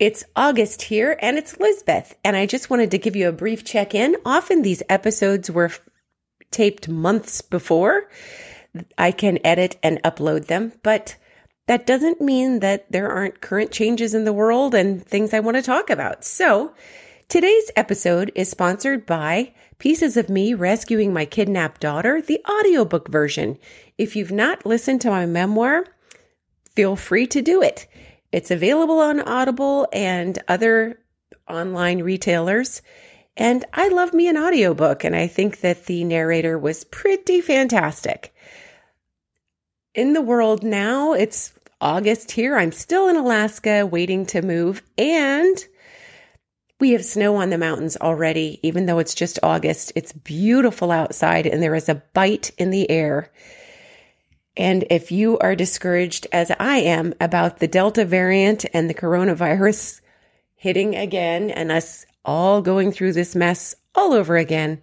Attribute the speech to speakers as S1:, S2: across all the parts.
S1: It's August here and it's Lizbeth. And I just wanted to give you a brief check in. Often these episodes were f- taped months before. I can edit and upload them, but that doesn't mean that there aren't current changes in the world and things I want to talk about. So today's episode is sponsored by Pieces of Me Rescuing My Kidnapped Daughter, the audiobook version. If you've not listened to my memoir, feel free to do it. It's available on Audible and other online retailers. And I love me an audiobook, and I think that the narrator was pretty fantastic. In the world now, it's August here. I'm still in Alaska waiting to move, and we have snow on the mountains already, even though it's just August. It's beautiful outside, and there is a bite in the air. And if you are discouraged, as I am, about the Delta variant and the coronavirus hitting again and us all going through this mess all over again,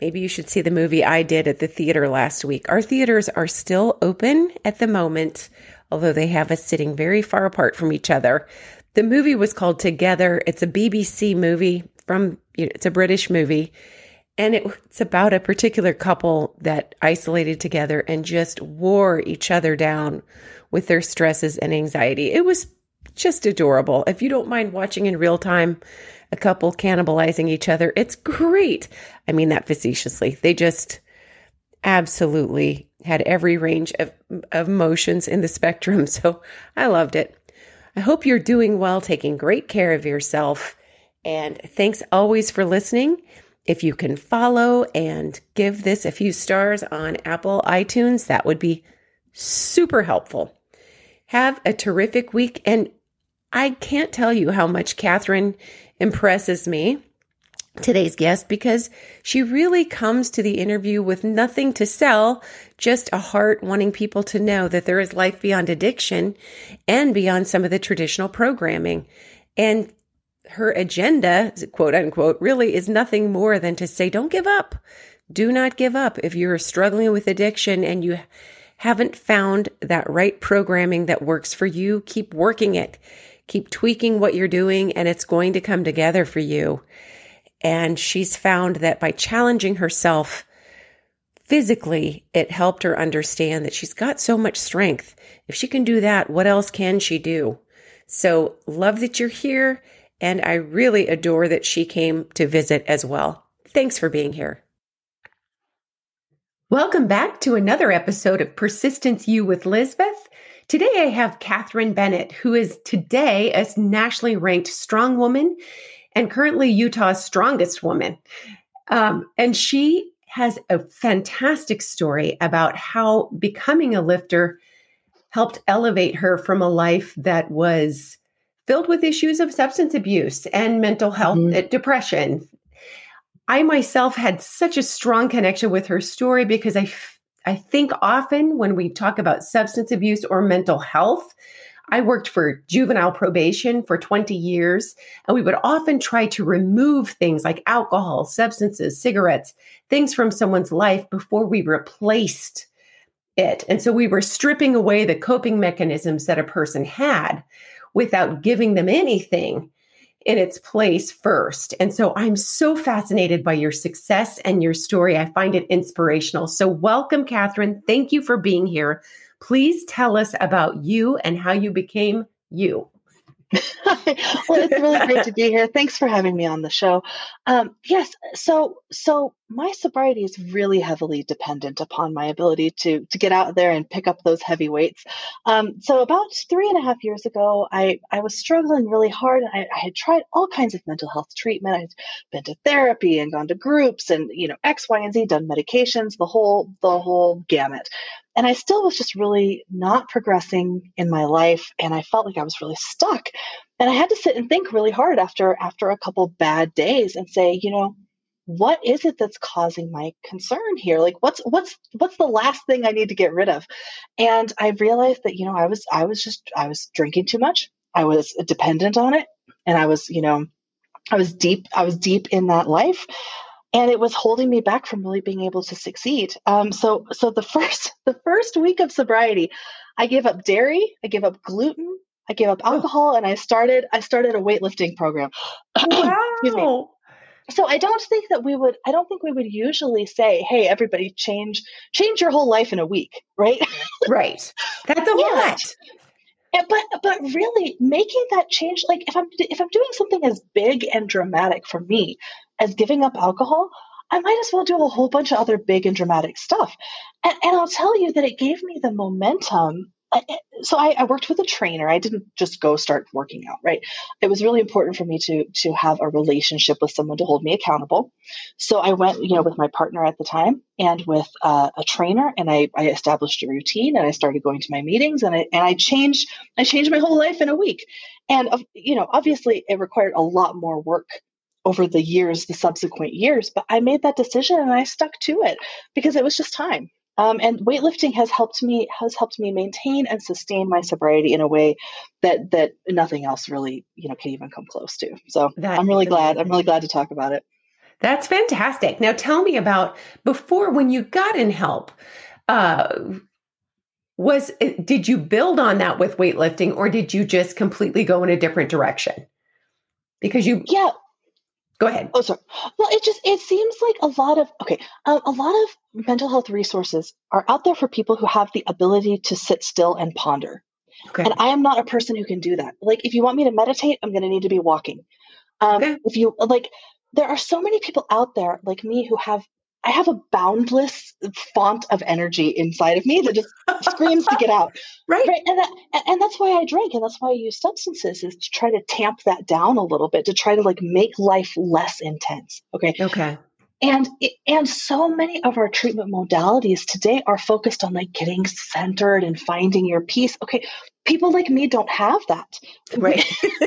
S1: maybe you should see the movie I did at the theater last week. Our theaters are still open at the moment, although they have us sitting very far apart from each other. The movie was called Together. It's a BBC movie from, you know, it's a British movie. And it's about a particular couple that isolated together and just wore each other down with their stresses and anxiety. It was just adorable. If you don't mind watching in real time a couple cannibalizing each other, it's great. I mean that facetiously. They just absolutely had every range of, of emotions in the spectrum. So I loved it. I hope you're doing well, taking great care of yourself. And thanks always for listening. If you can follow and give this a few stars on Apple iTunes, that would be super helpful. Have a terrific week. And I can't tell you how much Kathryn impresses me, today's guest, because she really comes to the interview with nothing to sell, just a heart wanting people to know that there is life beyond addiction and beyond some of the traditional programming. And her agenda, quote unquote, really is nothing more than to say, don't give up. Do not give up. If you're struggling with addiction and you haven't found that right programming that works for you, keep working it. Keep tweaking what you're doing and it's going to come together for you. And she's found that by challenging herself physically, it helped her understand that she's got so much strength. If she can do that, what else can she do? So love that you're here. And I really adore that she came to visit as well. Thanks for being here. Welcome back to another episode of Persistence You with Lizbeth. Today I have Kathryn Bennett, who is today a nationally ranked strong woman and currently Utah's strongest woman. Um, and she has a fantastic story about how becoming a lifter helped elevate her from a life that was filled with issues of substance abuse and mental health, mm-hmm. Uh, depression. I myself had such a strong connection with her story because I, f- I think often when we talk about substance abuse or mental health, I worked for juvenile probation for 20 years, and we would often try to remove things like alcohol, substances, cigarettes, things from someone's life before we replaced it. And so we were stripping away the coping mechanisms that a person had without giving them anything in its place first. And so I'm so fascinated by your success and your story. I find it inspirational. So, welcome, Kathryn. Thank you for being here. Please tell us about you and how you became you.
S2: Well, it's really great to be here. Thanks for having me on the show. Um, yes, so so my sobriety is really heavily dependent upon my ability to to get out there and pick up those heavy weights. Um, so about three and a half years ago, I I was struggling really hard. I, I had tried all kinds of mental health treatment. I'd been to therapy and gone to groups and you know X, Y, and Z, done medications, the whole the whole gamut and I still was just really not progressing in my life. And I felt like I was really stuck. and I had to sit and think really hard after after a couple bad days and say, you know, what is it that's causing my concern here? Like what's what's what's the last thing I need to get rid of? And I realized that, you know, I was I was just I was drinking too much. I was dependent on it and I was, you know, I was deep I was deep in that life and it was holding me back from really being able to succeed. Um, so so the first the first week of sobriety, I gave up dairy, I gave up gluten, I gave up oh. alcohol and I started I started a weightlifting program.
S1: Wow.
S2: so I don't think that we would I don't think we would usually say, "Hey, everybody change change your whole life in a week," right?
S1: right. That's a yeah. lot.
S2: But but really making that change like if I'm if I'm doing something as big and dramatic for me as giving up alcohol, I might as well do a whole bunch of other big and dramatic stuff. And, and I'll tell you that it gave me the momentum so I, I, worked with a trainer. I didn't just go start working out, right? It was really important for me to to have a relationship with someone to hold me accountable. So I went, you know, with my partner at the time and with uh, a trainer, and I, I established a routine, and I started going to my meetings, and I and I changed I changed my whole life in a week. And you know, obviously, it required a lot more work over the years, the subsequent years, but I made that decision and I stuck to it because it was just time. Um, and weightlifting has helped me has helped me maintain and sustain my sobriety in a way that that nothing else really you know can even come close to. So that I'm really glad. I'm really glad to talk about it.
S1: That's fantastic. Now tell me about before when you got in help. Uh, was did you build on that with weightlifting or did you just completely go in a different direction? Because you
S2: yeah
S1: Go ahead.
S2: Oh, sorry. Well, it just it seems like a lot of okay, um, a lot of mental health resources are out there for people who have the ability to sit still and ponder. Okay. And I am not a person who can do that. Like, if you want me to meditate, I'm going to need to be walking. Um, okay. If you like, there are so many people out there like me who have I have a boundless font of energy inside of me that just screams to get out.
S1: Right. right.
S2: And that, and that's why I drink and that's why I use substances is to try to tamp that down a little bit, to try to like make life less intense. Okay.
S1: Okay.
S2: And and so many of our treatment modalities today are focused on like getting centered and finding your peace. Okay, people like me don't have that.
S1: Right.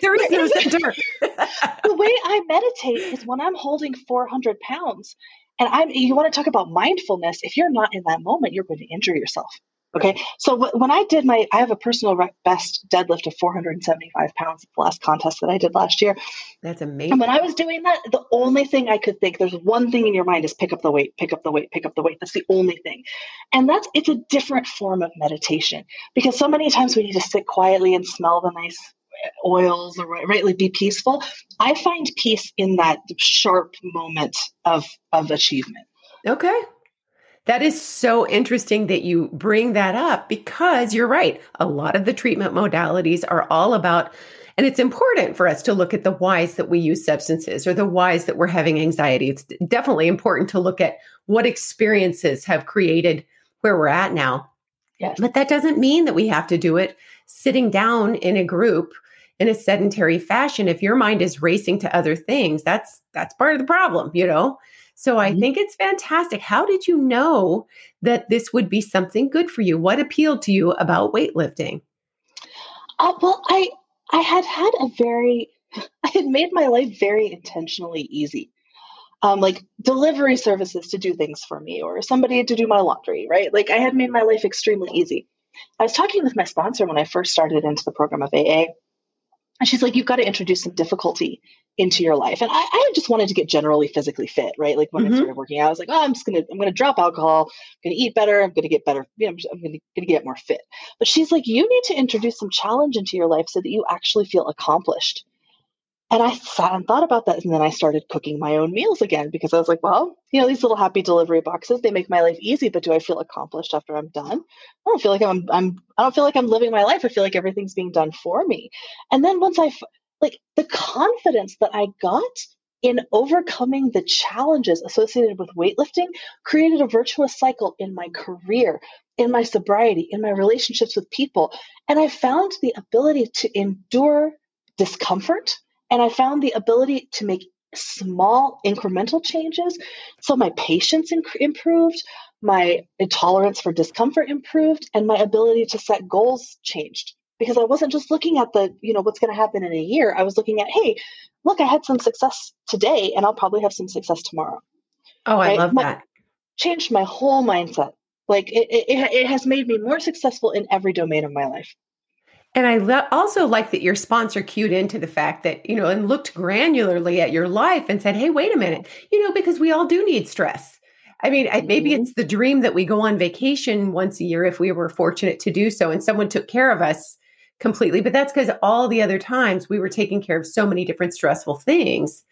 S1: there is no center.
S2: the way I meditate is when I'm holding 400 pounds and I'm, you want to talk about mindfulness. If you're not in that moment, you're going to injure yourself. Okay. So w- when I did my, I have a personal best deadlift of 475 pounds at the last contest that I did last year.
S1: That's amazing.
S2: And when I was doing that, the only thing I could think, there's one thing in your mind is pick up the weight, pick up the weight, pick up the weight. That's the only thing. And that's, it's a different form of meditation because so many times we need to sit quietly and smell the nice oils or right like be peaceful i find peace in that sharp moment of of achievement.
S1: Okay. That is so interesting that you bring that up because you're right. A lot of the treatment modalities are all about and it's important for us to look at the whys that we use substances or the whys that we're having anxiety. It's definitely important to look at what experiences have created where we're at now.
S2: Yes.
S1: but that doesn't mean that we have to do it sitting down in a group in a sedentary fashion if your mind is racing to other things that's that's part of the problem you know? So i mm-hmm. think it's fantastic. How did you know that this would be something good for you? What appealed to you about weightlifting?
S2: Uh, well i i had had a very i had made my life very intentionally easy. Um, like delivery services to do things for me or somebody to do my laundry right? Like i had made my life extremely easy. I was talking with my sponsor when i first started into the program of aa and she's like, you've got to introduce some difficulty into your life. And I, I just wanted to get generally physically fit, right? Like when mm-hmm. I started working out, I was like, oh, I'm just gonna, I'm gonna drop alcohol, I'm gonna eat better, I'm gonna get better, you know, I'm, just, I'm gonna, gonna get more fit. But she's like, you need to introduce some challenge into your life so that you actually feel accomplished. And I sat and thought about that. And then I started cooking my own meals again because I was like, well, you know, these little happy delivery boxes, they make my life easy, but do I feel accomplished after I'm done? I don't feel like I'm, I'm, I don't feel like I'm living my life. I feel like everything's being done for me. And then once I, like the confidence that I got in overcoming the challenges associated with weightlifting created a virtuous cycle in my career, in my sobriety, in my relationships with people. And I found the ability to endure discomfort and I found the ability to make small incremental changes. So my patience inc- improved, my tolerance for discomfort improved, and my ability to set goals changed because I wasn't just looking at the, you know, what's going to happen in a year. I was looking at, hey, look, I had some success today and I'll probably have some success tomorrow.
S1: Oh, I right? love my, that.
S2: Changed my whole mindset. Like it, it, it has made me more successful in every domain of my life.
S1: And I lo- also like that your sponsor cued into the fact that, you know, and looked granularly at your life and said, hey, wait a minute, you know, because we all do need stress. I mean, I, maybe mm-hmm. it's the dream that we go on vacation once a year if we were fortunate to do so and someone took care of us completely. But that's because all the other times we were taking care of so many different stressful things.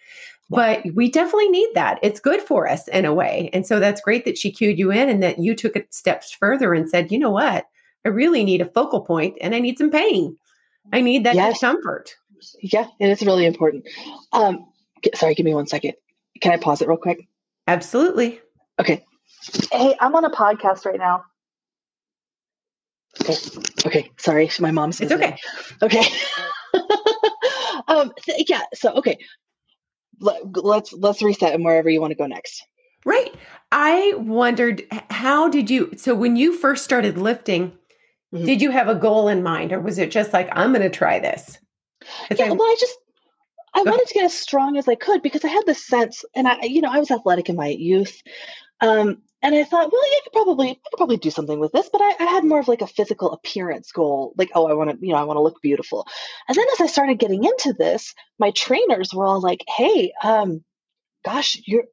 S1: But we definitely need that. It's good for us in a way. And so that's great that she cued you in and that you took it steps further and said, you know what? I really need a focal point and I need some pain. I need that yes. discomfort.
S2: Yeah, it is really important. Um, sorry, give me one second. Can I pause it real quick?
S1: Absolutely.
S2: Okay. Hey, I'm on a podcast right now. Okay. Okay. Sorry, my mom's.
S1: It's okay.
S2: Okay. um. Yeah. So okay. Let, let's let's reset and wherever you want to go next.
S1: Right. I wondered how did you so when you first started lifting, mm-hmm. did you have a goal in mind or was it just like I'm going to try this?
S2: Yeah, I, well, I just I wanted ahead. to get as strong as I could because I had this sense, and I, you know, I was athletic in my youth, um, and I thought, well, yeah, I could probably, I could probably do something with this, but I, I had more of like a physical appearance goal, like, oh, I want to, you know, I want to look beautiful. And then as I started getting into this, my trainers were all like, hey, um, gosh, you're,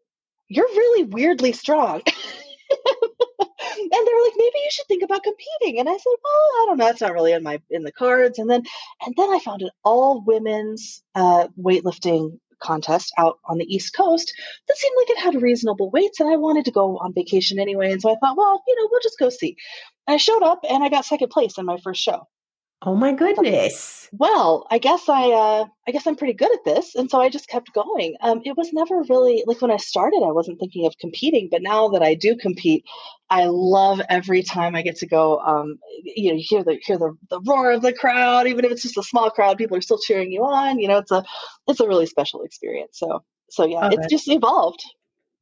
S2: you're really weirdly strong. and they were like, maybe you should think about competing. And I said, well, I don't know, it's not really in my in the cards. And then and then I found an all women's uh, weightlifting contest out on the East Coast that seemed like it had reasonable weights, and I wanted to go on vacation anyway. And so I thought, well, you know, we'll just go see. And I showed up and I got second place in my first show.
S1: Oh my goodness.
S2: Well, I guess I uh I guess I'm pretty good at this and so I just kept going. Um it was never really like when I started I wasn't thinking of competing, but now that I do compete, I love every time I get to go um you know, you hear the hear the, the roar of the crowd even if it's just a small crowd, people are still cheering you on, you know, it's a it's a really special experience. So so yeah, oh, it's just evolved.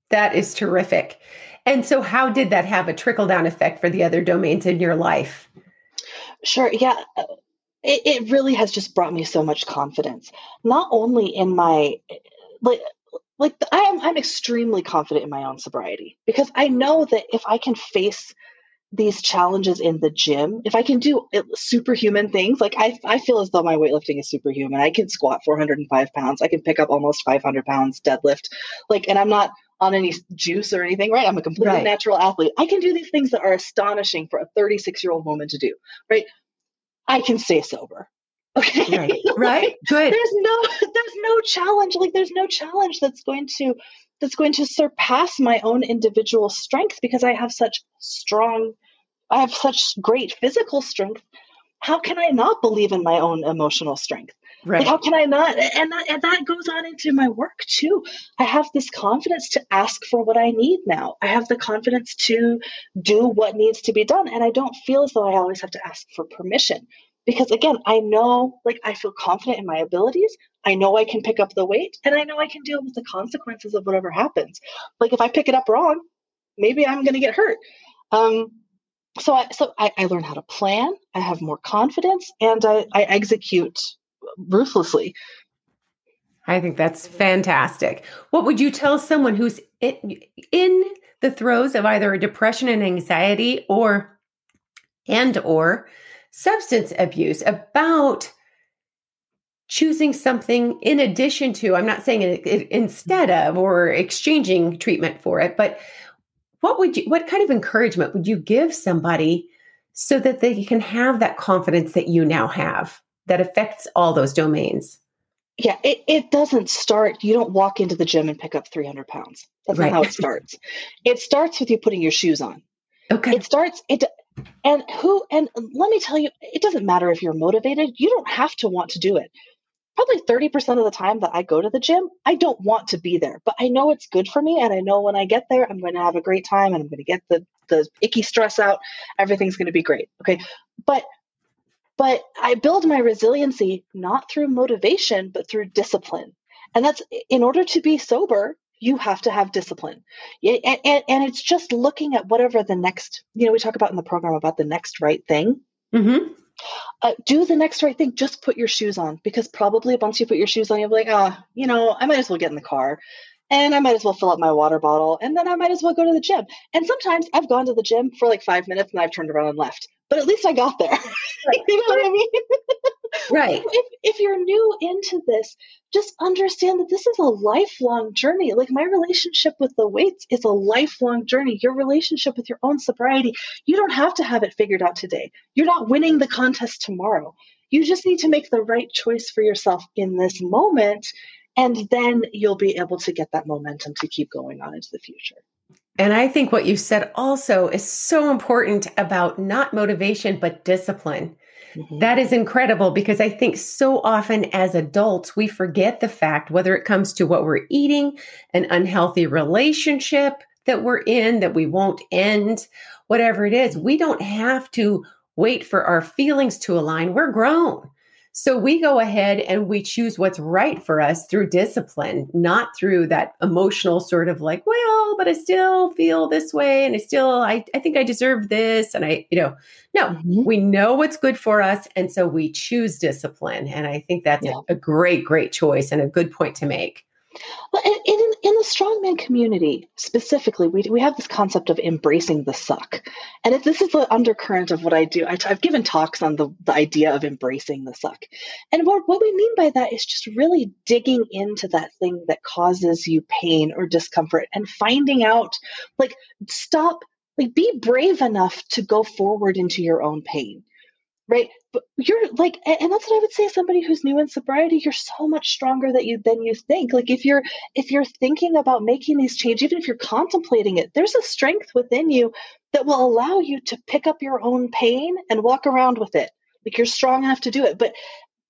S1: That is terrific. And so how did that have a trickle down effect for the other domains in your life?
S2: Sure. Yeah. Uh, it, it really has just brought me so much confidence, not only in my, like, like I'm, I'm extremely confident in my own sobriety because I know that if I can face these challenges in the gym, if I can do superhuman things, like I, I feel as though my weightlifting is superhuman. I can squat 405 pounds. I can pick up almost 500 pounds deadlift. Like, and I'm not on any juice or anything, right? I'm a completely right. natural athlete. I can do these things that are astonishing for a 36 year old woman to do, right? I can stay sober. Okay.
S1: Right. right. Good.
S2: There's no there's no challenge. Like there's no challenge that's going to that's going to surpass my own individual strength because I have such strong I have such great physical strength. How can I not believe in my own emotional strength? Right. Like, how can I not? And that, and that goes on into my work too. I have this confidence to ask for what I need now. I have the confidence to do what needs to be done. And I don't feel as though I always have to ask for permission. Because again, I know, like, I feel confident in my abilities. I know I can pick up the weight and I know I can deal with the consequences of whatever happens. Like, if I pick it up wrong, maybe I'm going to get hurt. Um, so I, so I, I learn how to plan. I have more confidence and I, I execute ruthlessly.
S1: I think that's fantastic. What would you tell someone who's in, in the throes of either a depression and anxiety or and or substance abuse about choosing something in addition to i'm not saying it, it, instead of or exchanging treatment for it but what would you what kind of encouragement would you give somebody so that they can have that confidence that you now have that affects all those domains.
S2: Yeah, it, it doesn't start, you don't walk into the gym and pick up 300 pounds. That's right. not how it starts. it starts with you putting your shoes on.
S1: Okay.
S2: It starts, it, and who, and let me tell you, it doesn't matter if you're motivated, you don't have to want to do it. Probably 30% of the time that I go to the gym, I don't want to be there, but I know it's good for me. And I know when I get there, I'm going to have a great time and I'm going to get the, the icky stress out. Everything's going to be great. Okay. But but I build my resiliency not through motivation, but through discipline. And that's in order to be sober, you have to have discipline. And, and, and, it's just looking at whatever the next, you know, we talk about in the program about the next right thing. Mm-hmm. Uh, do the next right thing. Just put your shoes on because probably once you put your shoes on, you'll be like, ah, oh, you know, I might as well get in the car and I might as well fill up my water bottle and then I might as well go to the gym. And sometimes I've gone to the gym for like five minutes and I've turned around and left, but at least I got there. Right. you know what I mean?
S1: right.
S2: If, if you're new into this, just understand that this is a lifelong journey. Like my relationship with the weights is a lifelong journey. Your relationship with your own sobriety, you don't have to have it figured out today. You're not winning the contest tomorrow. You just need to make the right choice for yourself in this moment and then you'll be able to get that momentum to keep going on into the future.
S1: And I think what you said also is so important about not motivation, but discipline. Mm-hmm. That is incredible because I think so often as adults, we forget the fact, whether it comes to what we're eating, an unhealthy relationship that we're in that we won't end, whatever it is, we don't have to wait for our feelings to align. We're grown. So we go ahead and we choose what's right for us through discipline, not through that emotional sort of like, well, but I still feel this way and I still, I, I think I deserve this. And I, you know, no, mm-hmm. we know what's good for us. And so we choose discipline. And I think that's yeah. a, a great, great choice and a good point to make.
S2: Well, the strongman community specifically, we, we have this concept of embracing the suck. And if this is the undercurrent of what I do, I I've given talks on the, the idea of embracing the suck. And what, what we mean by that is just really digging into that thing that causes you pain or discomfort and finding out, like, stop, like, be brave enough to go forward into your own pain right? But you're like and that's what i would say somebody who's new in sobriety you're so much stronger that you than you think. Like if you're if you're thinking about making these changes even if you're contemplating it there's a strength within you that will allow you to pick up your own pain and walk around with it. Like you're strong enough to do it but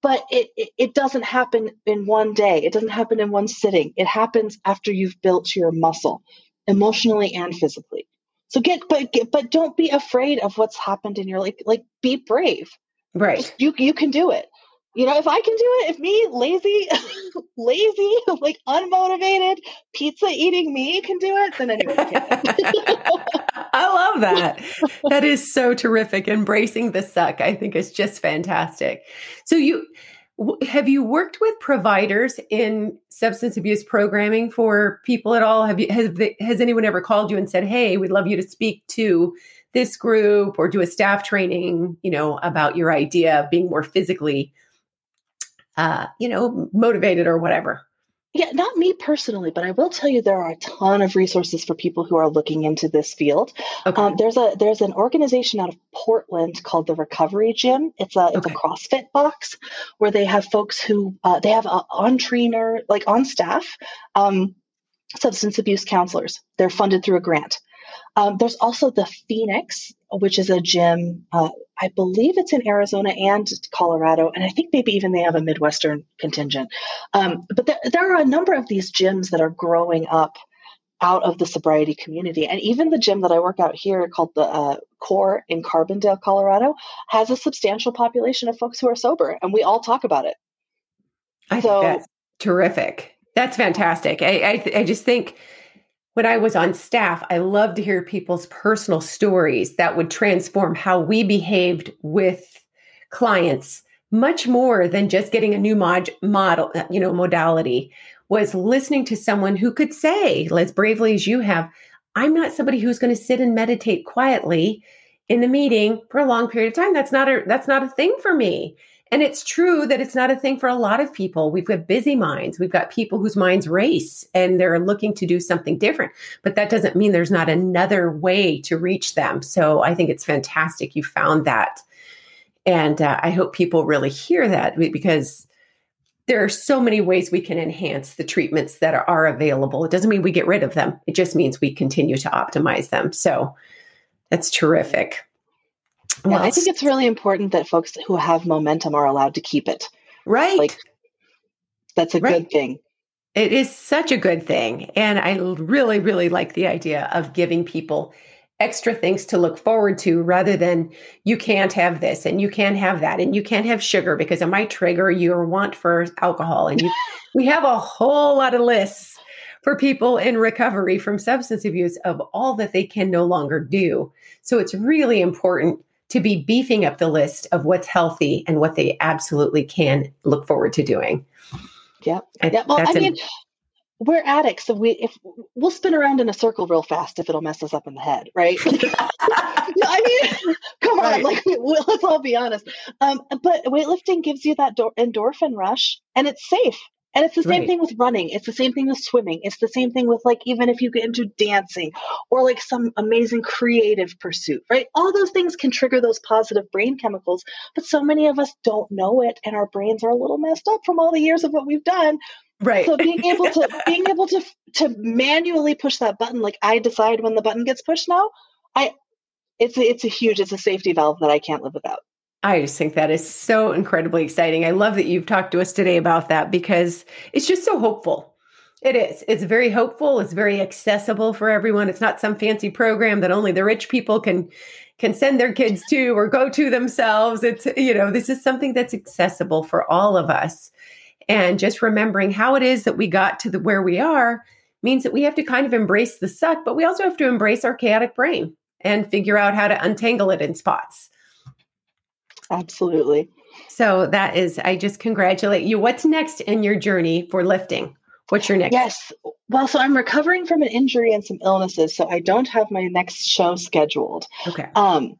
S2: but it, it, it doesn't happen in one day. It doesn't happen in one sitting. It happens after you've built your muscle emotionally and physically so get, but get, but don't be afraid of what's happened in your life. Like, be brave.
S1: Right.
S2: You you can do it. You know, if I can do it, if me lazy, lazy, like unmotivated, pizza eating me can do it, then anyone can.
S1: I love that. That is so terrific. Embracing the suck, I think, is just fantastic. So you have you worked with providers in substance abuse programming for people at all? Have you has has anyone ever called you and said, "Hey, we'd love you to speak to this group or do a staff training, you know, about your idea of being more physically uh, you know, motivated or whatever?"
S2: Yeah, not me personally, but I will tell you there are a ton of resources for people who are looking into this field. Okay. Um, there's a there's an organization out of Portland called the Recovery Gym. It's a it's okay. a CrossFit box where they have folks who uh, they have a on trainer like on staff um, substance abuse counselors. They're funded through a grant. Um, there's also the Phoenix, which is a gym. Uh, I believe it's in Arizona and Colorado, and I think maybe even they have a Midwestern contingent. Um, but there, there are a number of these gyms that are growing up out of the sobriety community. And even the gym that I work out here called the uh, Core in Carbondale, Colorado, has a substantial population of folks who are sober, and we all talk about it.
S1: I so, think that's terrific. That's fantastic. I, I, I just think when I was on staff, I loved to hear people's personal stories that would transform how we behaved with clients much more than just getting a new mod- model, uh, you know, modality was listening to someone who could say, as bravely as you have, I'm not somebody who's going to sit and meditate quietly in the meeting for a long period of time. That's not a that's not a thing for me. And it's true that it's not a thing for a lot of people. We've got busy minds. We've got people whose minds race and they're looking to do something different. But that doesn't mean there's not another way to reach them. So I think it's fantastic you found that. And uh, I hope people really hear that because there are so many ways we can enhance the treatments that are, are available. It doesn't mean we get rid of them, it just means we continue to optimize them. So that's terrific.
S2: Well, I think it's really important that folks who have momentum are allowed to keep it.
S1: Right.
S2: Like that's a right. good thing.
S1: It is such a good thing. And I really, really like the idea of giving people extra things to look forward to rather than you can't have this and you can't have that and you can't have sugar because it might trigger your want for alcohol. And you, we have a whole lot of lists for people in recovery from substance abuse of all that they can no longer do. So it's really important to be beefing up the list of what's healthy and what they absolutely can look forward to doing.
S2: Yeah. Yeah. Well, I mean, we're addicts, so we if we'll spin around in a circle real fast if it'll mess us up in the head, right? I mean, come on, like let's all be honest. Um, but weightlifting gives you that do- endorphin rush, and it's safe. And it's the same right. thing with running. It's the same thing with swimming. It's the same thing with like even if you get into dancing or like some amazing creative pursuit, right? All those things can trigger those positive brain chemicals, but so many of us don't know it and our brains are a little messed up from all the years of what we've done.
S1: Right.
S2: So being able to being able to to manually push that button like I decide when the button gets pushed now, I it's a, it's a huge it's a safety valve that I can't live without.
S1: I just think that is so incredibly exciting. I love that you've talked to us today about that because it's just so hopeful. It is. It's very hopeful. It's very accessible for everyone. It's not some fancy program that only the rich people can can send their kids to or go to themselves. It's you know, this is something that's accessible for all of us. And just remembering how it is that we got to the where we are means that we have to kind of embrace the suck, but we also have to embrace our chaotic brain and figure out how to untangle it in spots.
S2: Absolutely.
S1: So that is, I just congratulate you. What's next in your journey for lifting? What's your next?
S2: Yes. Well, so I'm recovering from an injury and some illnesses, so I don't have my next show scheduled.
S1: Okay.
S2: Um,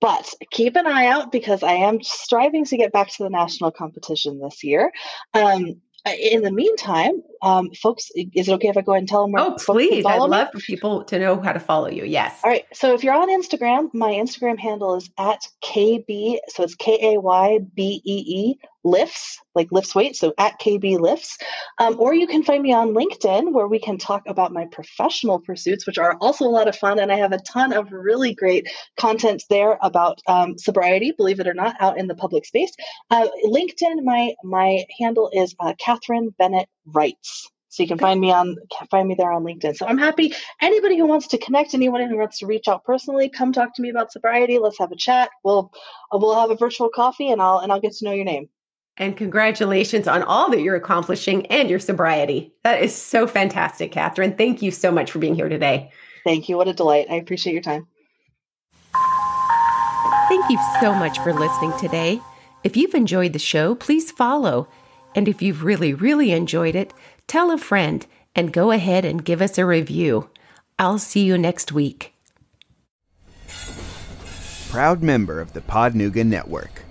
S2: but keep an eye out because I am striving to get back to the national competition this year. Um, in the meantime, um, folks, is it okay if I go ahead and tell them?
S1: oh, please! I'd love me? for people to know how to follow you. Yes.
S2: All right. So if you're on Instagram, my Instagram handle is at kb. So it's k a y b e e lifts, like lifts weight. So at KB lifts, um, or you can find me on LinkedIn where we can talk about my professional pursuits, which are also a lot of fun, and I have a ton of really great content there about um, sobriety. Believe it or not, out in the public space. Uh, LinkedIn, my my handle is uh, Kathryn Bennett Writes. So you can find me on find me there on LinkedIn. So I'm happy. Anybody who wants to connect, anyone who wants to reach out personally, come talk to me about sobriety. Let's have a chat. We'll we'll have a virtual coffee, and I'll and I'll get to know your name.
S1: And congratulations on all that you're accomplishing and your sobriety. That is so fantastic, Kathryn. Thank you so much for being here today.
S2: Thank you. What a delight. I appreciate your time.
S1: Thank you so much for listening today. If you've enjoyed the show, please follow. And if you've really, really enjoyed it, tell a friend and go ahead and give us a review. I'll see you next week.
S3: Proud member of the Podnuga Network.